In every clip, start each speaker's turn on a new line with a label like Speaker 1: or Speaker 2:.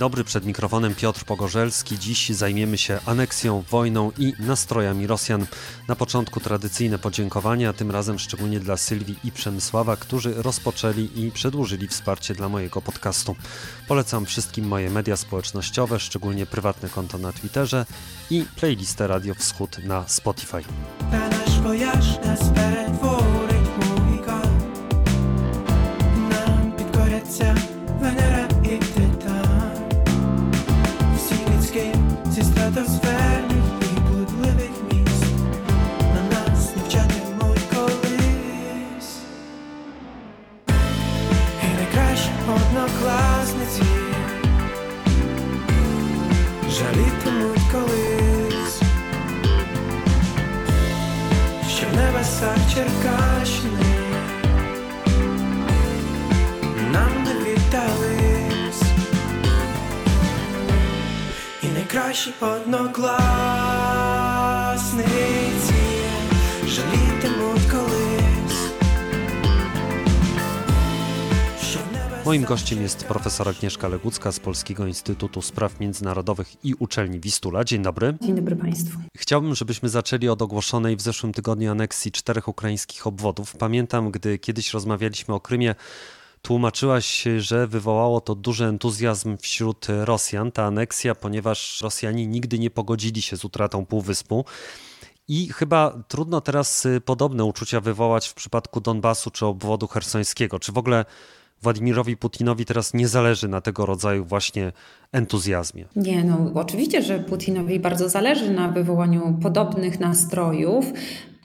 Speaker 1: dobry, przed mikrofonem Piotr Pogorzelski. Dziś zajmiemy się aneksją, wojną i nastrojami Rosjan. Na początku tradycyjne podziękowania, tym razem szczególnie dla Sylwii i Przemysława, którzy rozpoczęli i przedłużyli wsparcie dla mojego podcastu. Polecam wszystkim moje media społecznościowe, szczególnie prywatne konto na Twitterze i playlistę Radio Wschód na Spotify.
Speaker 2: Кращі однокласниці жалітимуть колись.
Speaker 1: Moim gościem jest profesor Agnieszka Legucka z Polskiego Instytutu Spraw Międzynarodowych i Uczelni Wistula. Dzień dobry.
Speaker 3: Dzień dobry Państwu.
Speaker 1: Chciałbym, żebyśmy zaczęli od ogłoszonej w zeszłym tygodniu aneksji czterech ukraińskich obwodów. Pamiętam, gdy kiedyś rozmawialiśmy o Krymie, Tłumaczyłaś, że wywołało to duży entuzjazm wśród Rosjan, ta aneksja, ponieważ Rosjanie nigdy nie pogodzili się z utratą Półwyspu. I chyba trudno teraz y, podobne uczucia wywołać w przypadku Donbasu czy obwodu hersońskiego. Czy w ogóle Władimirowi Putinowi teraz nie zależy na tego rodzaju właśnie entuzjazmie?
Speaker 3: Nie, no oczywiście, że Putinowi bardzo zależy na wywołaniu podobnych nastrojów,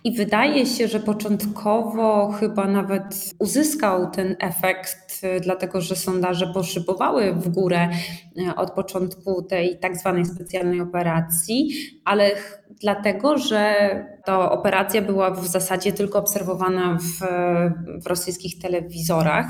Speaker 3: i wydaje się, że początkowo chyba nawet uzyskał ten efekt, y, dlatego że sondaże poszybowały w górę y, od początku tej tak zwanej specjalnej operacji, ale dlatego, że ta operacja była w zasadzie tylko obserwowana w, w rosyjskich telewizorach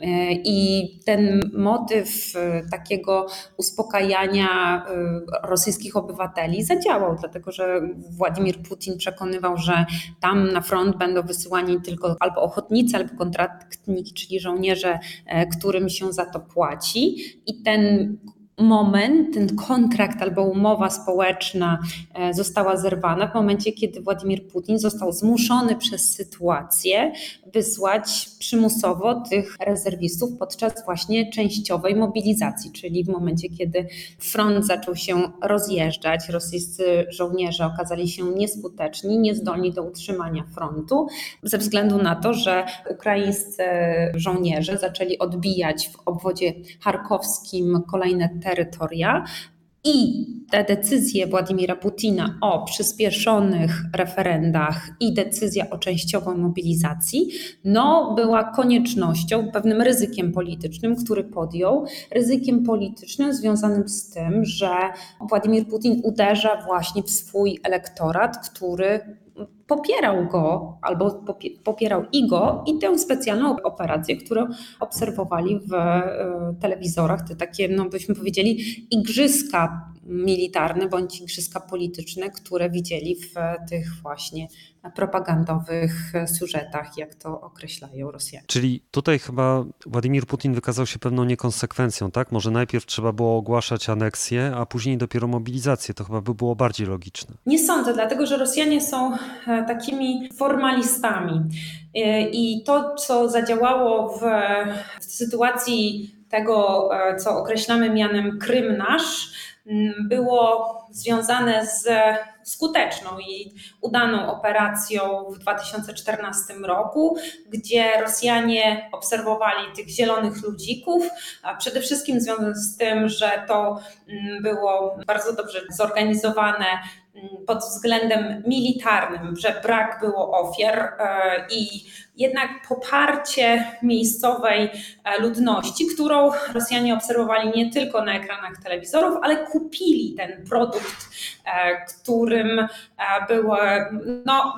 Speaker 3: e, i ten motyw e, takiego uspokajania e, rosyjskich obywateli zadziałał, dlatego że Władimir Putin przekonywał, że tam na front będą wysyłani tylko albo ochotnicy, albo kontraktniki, czyli żołnierze, którym się za to płaci. I ten moment, ten kontrakt albo umowa społeczna e, została zerwana w momencie, kiedy Władimir Putin został zmuszony przez sytuację wysłać przymusowo tych rezerwistów podczas właśnie częściowej mobilizacji, czyli w momencie, kiedy front zaczął się rozjeżdżać, rosyjscy żołnierze okazali się nieskuteczni, niezdolni do utrzymania frontu, ze względu na to, że ukraińscy żołnierze zaczęli odbijać w obwodzie charkowskim kolejne terytoria, i te decyzje Władimira Putina o przyspieszonych referendach i decyzja o częściowej mobilizacji, no, była koniecznością, pewnym ryzykiem politycznym, który podjął, ryzykiem politycznym związanym z tym, że Władimir Putin uderza właśnie w swój elektorat, który popierał go albo popierał i go i tę specjalną operację, którą obserwowali w e, telewizorach, te takie, no byśmy powiedzieli, igrzyska militarne bądź igrzyska polityczne, które widzieli w tych właśnie propagandowych sużetach, jak to określają Rosjanie.
Speaker 1: Czyli tutaj chyba Władimir Putin wykazał się pewną niekonsekwencją, tak? Może najpierw trzeba było ogłaszać aneksję, a później dopiero mobilizację. To chyba by było bardziej logiczne.
Speaker 3: Nie sądzę, dlatego że Rosjanie są e, takimi formalistami. E, I to, co zadziałało w, w sytuacji tego, e, co określamy mianem Krym nasz, było związane z skuteczną i udaną operacją w 2014 roku, gdzie Rosjanie obserwowali tych zielonych ludzików, a przede wszystkim związane z tym, że to było bardzo dobrze zorganizowane pod względem militarnym, że brak było ofiar e, i jednak poparcie miejscowej e, ludności, którą Rosjanie obserwowali nie tylko na ekranach telewizorów, ale kupili ten produkt, e, którym były no,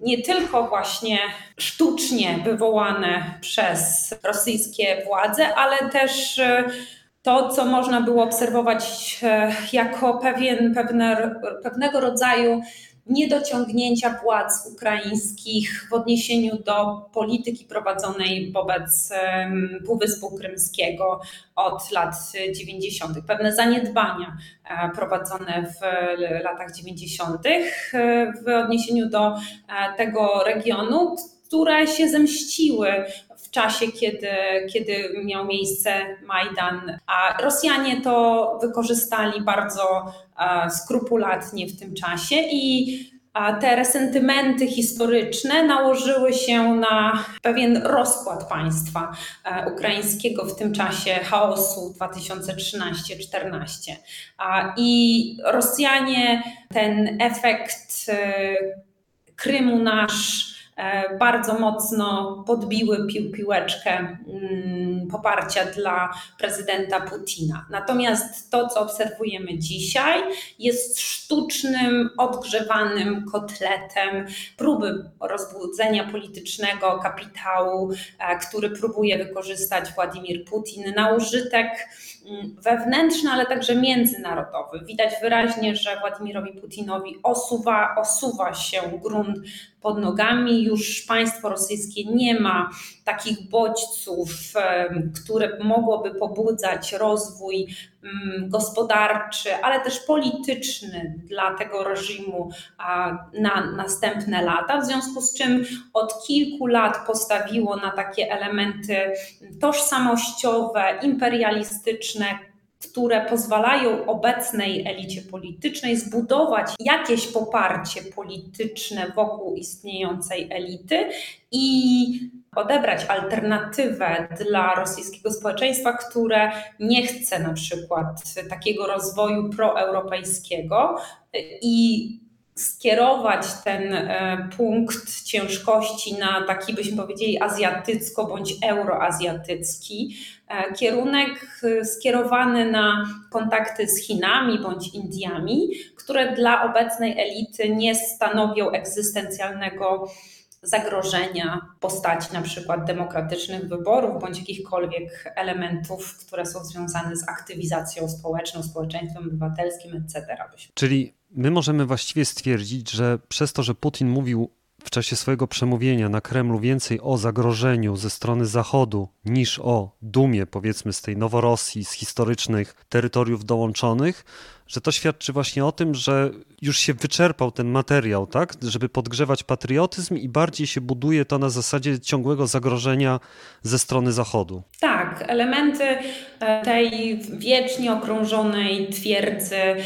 Speaker 3: nie tylko właśnie sztucznie wywołane przez rosyjskie władze, ale też to, co można było obserwować e, jako pewien, pewne, pewnego rodzaju niedociągnięcia władz ukraińskich w odniesieniu do polityki prowadzonej wobec Półwyspu Krymskiego od lat 90., pewne zaniedbania e, prowadzone w latach 90. w odniesieniu do tego regionu, które się zemściły w czasie, kiedy, kiedy miał miejsce Majdan, a Rosjanie to wykorzystali bardzo skrupulatnie w tym czasie i te resentymenty historyczne nałożyły się na pewien rozkład państwa e, ukraińskiego w tym czasie chaosu 2013-14. I Rosjanie ten efekt e, Krymu nasz E, bardzo mocno podbiły pił, piłeczkę mm, poparcia dla prezydenta Putina. Natomiast to, co obserwujemy dzisiaj, jest sztucznym, odgrzewanym kotletem próby rozbudzenia politycznego kapitału, e, który próbuje wykorzystać Władimir Putin na użytek mm, wewnętrzny, ale także międzynarodowy. Widać wyraźnie, że Władimirowi Putinowi osuwa, osuwa się grunt pod nogami. Już państwo rosyjskie nie ma takich bodźców, które mogłoby pobudzać rozwój mm, gospodarczy, ale też polityczny dla tego reżimu na następne lata. W związku z czym od kilku lat postawiło na takie elementy tożsamościowe, imperialistyczne, które pozwalają obecnej elicie politycznej zbudować jakieś poparcie polityczne wokół istniejącej elity i odebrać alternatywę dla rosyjskiego społeczeństwa, które nie chce na przykład takiego rozwoju proeuropejskiego i skierować ten e, punkt ciężkości na taki, byśmy powiedzieli, azjatycko bądź euroazjatycki e, kierunek e, skierowany na kontakty z Chinami bądź Indiami, które dla obecnej elity nie stanowią egzystencjalnego zagrożenia postaci na przykład demokratycznych wyborów bądź jakichkolwiek elementów, które są związane z aktywizacją społeczną, społeczeństwem obywatelskim, etc.
Speaker 1: Czyli my możemy właściwie stwierdzić, że przez to, że Putin mówił w czasie swojego przemówienia na Kremlu więcej o zagrożeniu ze strony Zachodu niż o dumie, powiedzmy, z tej Noworosji, z historycznych terytoriów dołączonych, że to świadczy właśnie o tym, że już się wyczerpał ten materiał, tak, żeby podgrzewać patriotyzm i bardziej się buduje to na zasadzie ciągłego zagrożenia ze strony Zachodu.
Speaker 3: Tak, elementy e, tej wiecznie okrążonej twierdzy, e,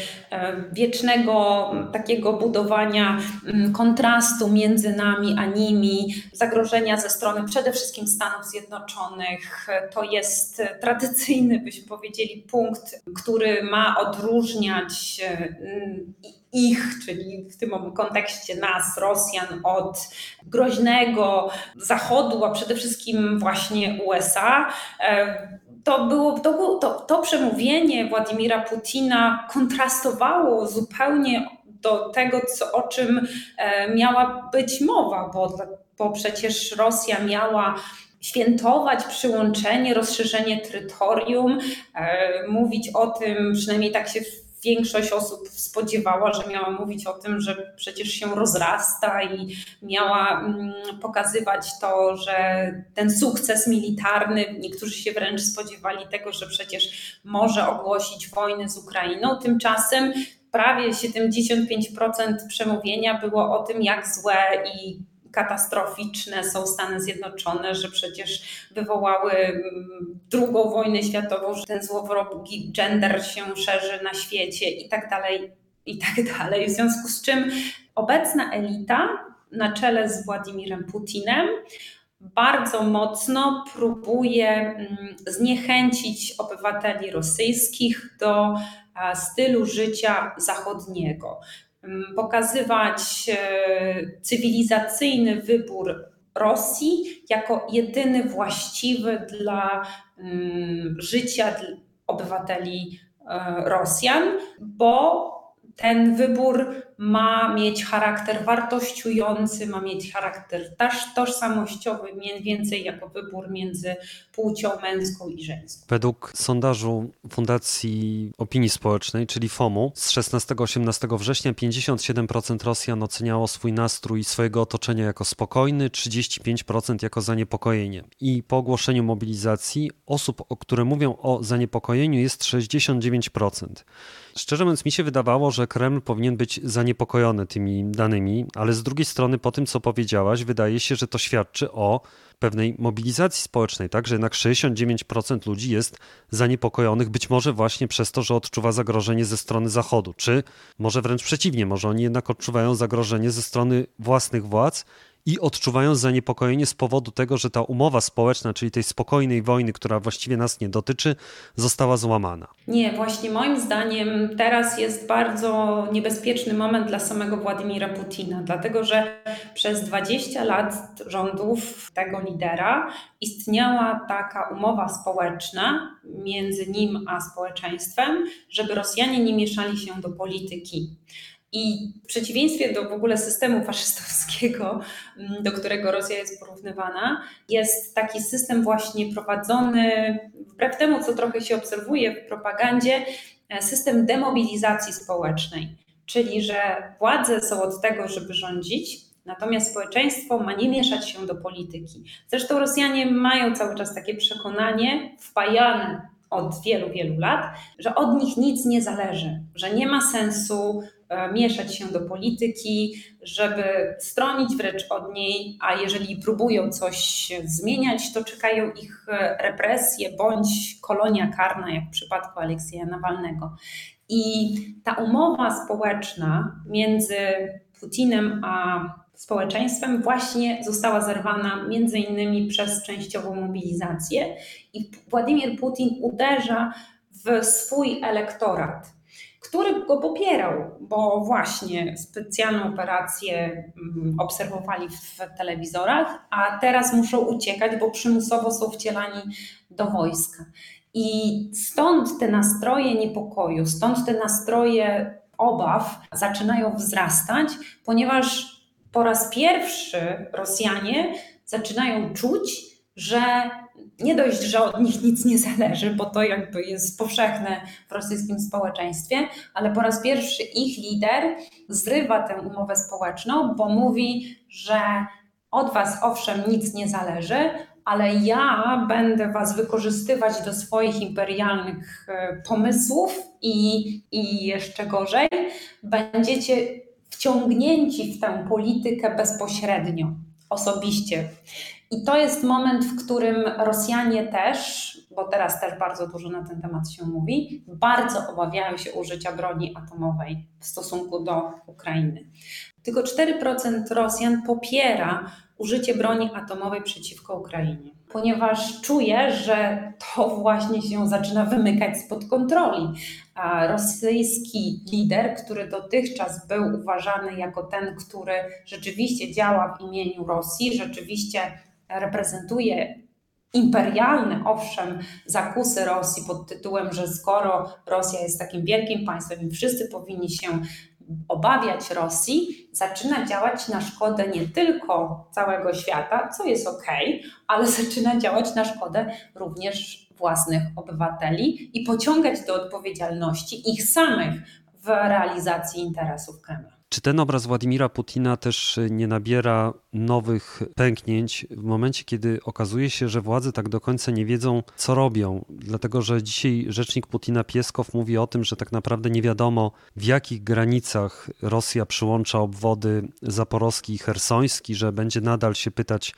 Speaker 3: wiecznego takiego budowania mm, kontrastu między nami a nimi, zagrożenia ze strony przede wszystkim Stanów Zjednoczonych, to jest tradycyjny, byśmy powiedzieli, punkt, który ma odróżniać Mm, ich, czyli w tym kontekście nas, Rosjan, od groźnego Zachodu, a przede wszystkim właśnie USA. E, to, było, to, to, to przemówienie Władimira Putina kontrastowało zupełnie do tego, co, o czym e, miała być mowa, bo, bo przecież Rosja miała świętować przyłączenie, rozszerzenie terytorium, e, mówić o tym, przynajmniej tak się większość osób spodziewała, że miała mówić o tym, że przecież się rozrasta i miała mm, pokazywać to, że ten sukces militarny, niektórzy się wręcz spodziewali tego, że przecież może ogłosić wojnę z Ukrainą. Tymczasem prawie 75% przemówienia było o tym, jak złe i katastroficzne są Stany Zjednoczone, że przecież wywołały mm, drugą wojnę światową, że ten złowrogi gender się szerzy na świecie i tak dalej, i tak dalej. W związku z czym obecna elita na czele z Władimirem Putinem bardzo mocno próbuje mm, zniechęcić obywateli rosyjskich do stylu życia zachodniego. Mm, pokazywać e, cywilizacyjny wybór Rosji jako jedyny właściwy dla mm, życia obywateli e, Rosjan, bo ten wybór ma mieć charakter wartościujący, ma mieć charakter też tożsamościowy, mniej więcej jako wybór między płcią męską i żeńską.
Speaker 1: Według sondażu Fundacji Opinii Społecznej, czyli FOMU, z 16-18 września 57% Rosjan oceniało swój nastrój swojego otoczenia jako spokojny, 35% jako zaniepokojenie. I po ogłoszeniu mobilizacji osób, które mówią o zaniepokojeniu jest 69%. Szczerze mówiąc, mi się wydawało, że Kreml powinien być zaniepokojony tymi danymi, ale z drugiej strony, po tym co powiedziałaś, wydaje się, że to świadczy o pewnej mobilizacji społecznej, tak, że jednak 69% ludzi jest zaniepokojonych, być może właśnie przez to, że odczuwa zagrożenie ze strony Zachodu, czy może wręcz przeciwnie, może oni jednak odczuwają zagrożenie ze strony własnych władz i odczuwają zaniepokojenie z powodu tego, że ta umowa społeczna, czyli tej spokojnej wojny, która właściwie nas nie dotyczy, została złamana.
Speaker 3: Nie, właśnie moim zdaniem teraz jest bardzo niebezpieczny moment dla samego Władimira Putina, dlatego że przez 20 lat rządów tego lidera istniała taka umowa społeczna między nim a społeczeństwem, żeby Rosjanie nie mieszali się do polityki. I w przeciwieństwie do w ogóle systemu faszystowskiego, mm, do którego Rosja jest porównywana, jest taki system właśnie prowadzony, wbrew temu, co trochę się obserwuje w propagandzie, e, system demobilizacji społecznej. Czyli, że władze są od tego, żeby rządzić, natomiast społeczeństwo ma nie mieszać się do polityki. Zresztą Rosjanie mają cały czas takie przekonanie, wpajane od wielu, wielu lat, że od nich nic nie zależy, że nie ma sensu mieszać się do polityki, żeby stronić wręcz od niej, a jeżeli próbują coś zmieniać, to czekają ich e, represje bądź kolonia karna, jak w przypadku Aleksieja Nawalnego. I ta umowa społeczna między Putinem a społeczeństwem właśnie została zerwana między innymi przez częściową mobilizację i Władimir Putin uderza w swój elektorat który go popierał, bo właśnie specjalną operację mm, obserwowali w telewizorach, a teraz muszą uciekać, bo przymusowo są wcielani do wojska. I stąd te nastroje niepokoju, stąd te nastroje obaw zaczynają wzrastać, ponieważ po raz pierwszy Rosjanie zaczynają czuć, że nie dość, że od nich nic nie zależy, bo to jakby jest powszechne w rosyjskim społeczeństwie, ale po raz pierwszy ich lider zrywa tę umowę społeczną, bo mówi, że od was owszem nic nie zależy, ale ja będę was wykorzystywać do swoich imperialnych e, pomysłów i, i jeszcze gorzej, będziecie wciągnięci w tę politykę bezpośrednio, osobiście. I to jest moment, w którym Rosjanie też, bo teraz też bardzo dużo na ten temat się mówi, bardzo obawiają się użycia broni atomowej w stosunku do Ukrainy. Tylko 4% Rosjan popiera użycie broni atomowej przeciwko Ukrainie, ponieważ czuje, że to właśnie się zaczyna wymykać spod kontroli. A rosyjski lider, który dotychczas był uważany jako ten, który rzeczywiście działa w imieniu Rosji, rzeczywiście reprezentuje imperialne, owszem, zakusy Rosji pod tytułem, że skoro Rosja jest takim wielkim państwem i wszyscy powinni się obawiać Rosji, zaczyna działać na szkodę nie tylko całego świata, co jest ok, ale zaczyna działać na szkodę również własnych obywateli i pociągać do odpowiedzialności ich samych w realizacji interesów Kremla.
Speaker 1: Czy ten obraz Władimira Putina też nie nabiera nowych pęknięć w momencie, kiedy okazuje się, że władze tak do końca nie wiedzą, co robią? Dlatego, że dzisiaj rzecznik Putina Pieskow mówi o tym, że tak naprawdę nie wiadomo, w jakich granicach Rosja przyłącza obwody zaporowski i hersoński, że będzie nadal się pytać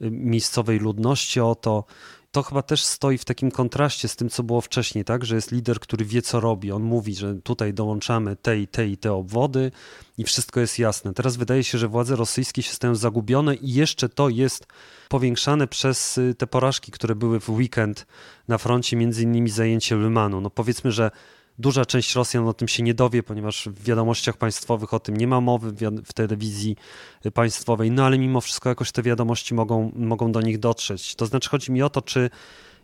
Speaker 1: miejscowej ludności o to, to chyba też stoi w takim kontraście z tym, co było wcześniej, tak? Że jest lider, który wie, co robi. On mówi, że tutaj dołączamy te i te i te obwody i wszystko jest jasne. Teraz wydaje się, że władze rosyjskie się stają zagubione i jeszcze to jest powiększane przez y, te porażki, które były w weekend na froncie, między innymi zajęcie Lymanu. No powiedzmy, że Duża część Rosjan o tym się nie dowie, ponieważ w wiadomościach państwowych o tym nie ma mowy, w telewizji państwowej, no ale mimo wszystko jakoś te wiadomości mogą, mogą do nich dotrzeć. To znaczy chodzi mi o to, czy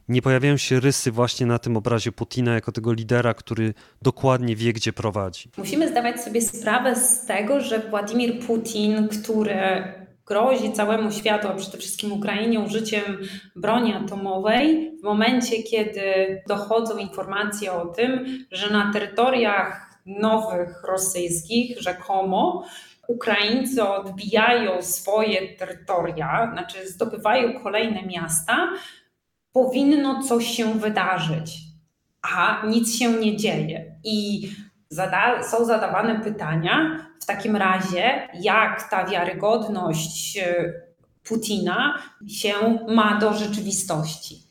Speaker 1: nie pojawiają się rysy właśnie na tym obrazie Putina jako tego lidera, który dokładnie wie, gdzie prowadzi.
Speaker 3: Musimy zdawać sobie sprawę z tego, że Władimir Putin, który grozi całemu światu, a przede wszystkim Ukrainie użyciem broni atomowej, w momencie, kiedy dochodzą informacje o tym, że na terytoriach nowych rosyjskich rzekomo Ukraińcy odbijają swoje terytoria, znaczy zdobywają kolejne miasta, powinno coś się wydarzyć, a nic się nie dzieje. I zada są zadawane pytania w takim razie, jak ta wiarygodność e, Putina się ma do rzeczywistości.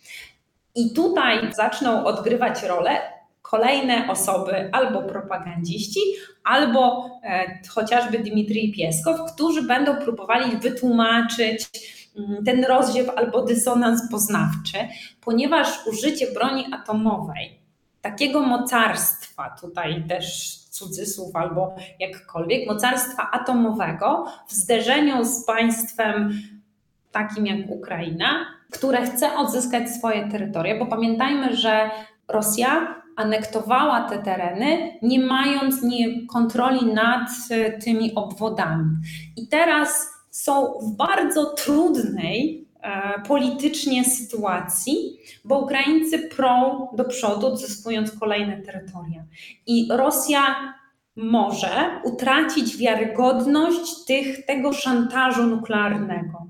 Speaker 3: I tutaj zaczną odgrywać rolę kolejne osoby, albo propagandziści, albo e, chociażby Dmitrij Pieskow, którzy będą próbowali wytłumaczyć mm, ten rozdziew albo dysonans poznawczy, ponieważ użycie broni atomowej, takiego mocarstwa, tutaj też cudzysłów albo jakkolwiek, mocarstwa atomowego w zderzeniu z państwem takim jak Ukraina, które chce odzyskać swoje terytoria, bo pamiętajmy, że Rosja anektowała te tereny, nie mając nie kontroli nad e, tymi obwodami. I teraz są w bardzo trudnej politycznie sytuacji, bo Ukraińcy prą do przodu, odzyskując kolejne terytoria. I Rosja może utracić wiarygodność tych, tego szantażu nuklearnego.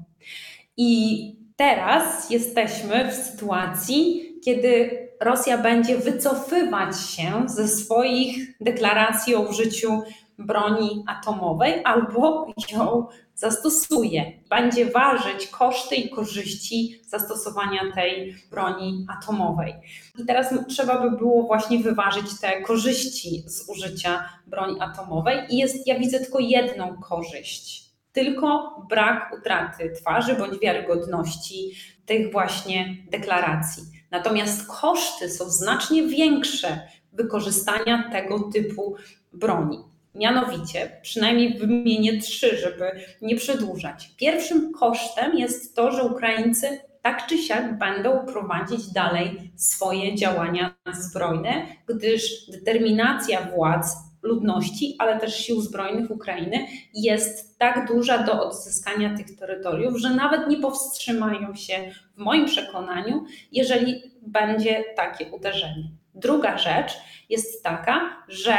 Speaker 3: I teraz jesteśmy w sytuacji, kiedy Rosja będzie wycofywać się ze swoich deklaracji o użyciu broni atomowej albo ją zastosuje. Będzie ważyć koszty i korzyści zastosowania tej broni atomowej. I teraz trzeba by było właśnie wyważyć te korzyści z użycia broni atomowej i jest, ja widzę tylko jedną korzyść. Tylko brak utraty twarzy bądź wiarygodności tych właśnie deklaracji. Natomiast koszty są znacznie większe wykorzystania tego typu broni. Mianowicie, przynajmniej wymienię trzy, żeby nie przedłużać. Pierwszym kosztem jest to, że Ukraińcy tak czy siak będą prowadzić dalej swoje działania zbrojne, gdyż determinacja władz ludności, ale też sił zbrojnych Ukrainy jest tak duża do odzyskania tych terytoriów, że nawet nie powstrzymają się, w moim przekonaniu, jeżeli będzie takie uderzenie. Druga rzecz jest taka, że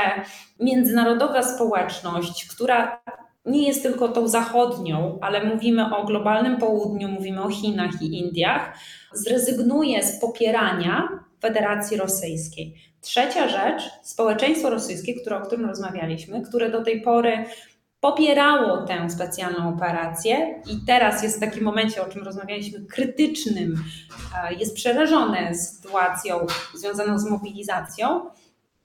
Speaker 3: międzynarodowa społeczność, która nie jest tylko tą zachodnią, ale mówimy o globalnym południu, mówimy o Chinach i Indiach, zrezygnuje z popierania Federacji Rosyjskiej. Trzecia rzecz, społeczeństwo rosyjskie, które, o którym rozmawialiśmy, które do tej pory popierało tę specjalną operację i teraz jest w takim momencie, o czym rozmawialiśmy, krytycznym, jest przerażone sytuacją związaną z mobilizacją,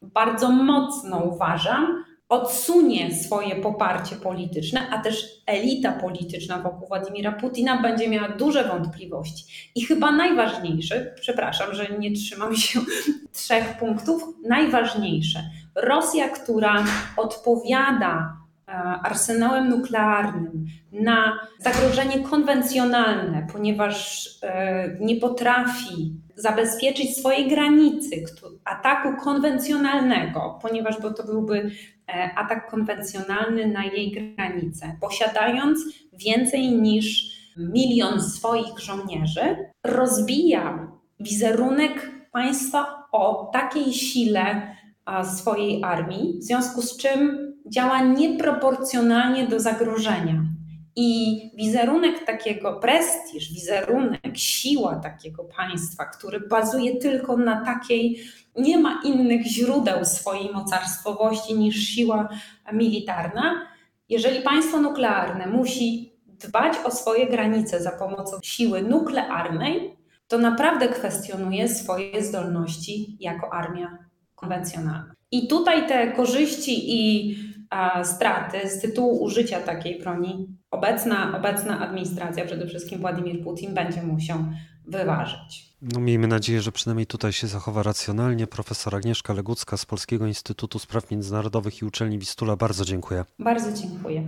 Speaker 3: bardzo mocno uważam, odsunie swoje poparcie polityczne, a też elita polityczna wokół Władimira Putina będzie miała duże wątpliwości. I chyba najważniejszy, przepraszam, że nie trzymam się trzech punktów, najważniejsze. Rosja, która odpowiada e, arsenałem nuklearnym na zagrożenie konwencjonalne, ponieważ e, nie potrafi zabezpieczyć swojej granicy ataku konwencjonalnego, ponieważ bo to byłby E, atak konwencjonalny na jej granicę, posiadając więcej niż milion swoich żołnierzy, rozbija wizerunek państwa o takiej sile swojej armii, w związku z czym działa nieproporcjonalnie do zagrożenia. I wizerunek takiego, prestiż, wizerunek, siła takiego państwa, który bazuje tylko na takiej, nie ma innych źródeł swojej mocarstwowości niż siła militarna. Jeżeli państwo nuklearne musi dbać o swoje granice za pomocą siły nuklearnej, to naprawdę kwestionuje swoje zdolności jako armia konwencjonalna. I tutaj te korzyści i straty z tytułu użycia takiej broni obecna, obecna administracja, przede wszystkim Władimir Putin, będzie musiał wyważyć.
Speaker 1: No, miejmy nadzieję, że przynajmniej tutaj się zachowa racjonalnie. Profesor Agnieszka Legucka z Polskiego Instytutu Spraw Międzynarodowych i Uczelni Wistula. Bardzo dziękuję.
Speaker 3: Bardzo dziękuję.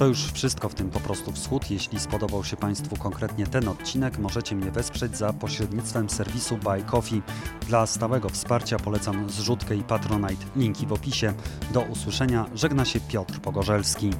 Speaker 1: To już wszystko w tym po prostu wschód. Jeśli spodobał się Państwu konkretnie ten odcinek, możecie mnie wesprzeć za pośrednictwem serwisu Buy Coffee. Dla stałego wsparcia polecam zrzutkę i Patronite. Linki w opisie. Do usłyszenia. Żegna się Piotr Pogorzelski.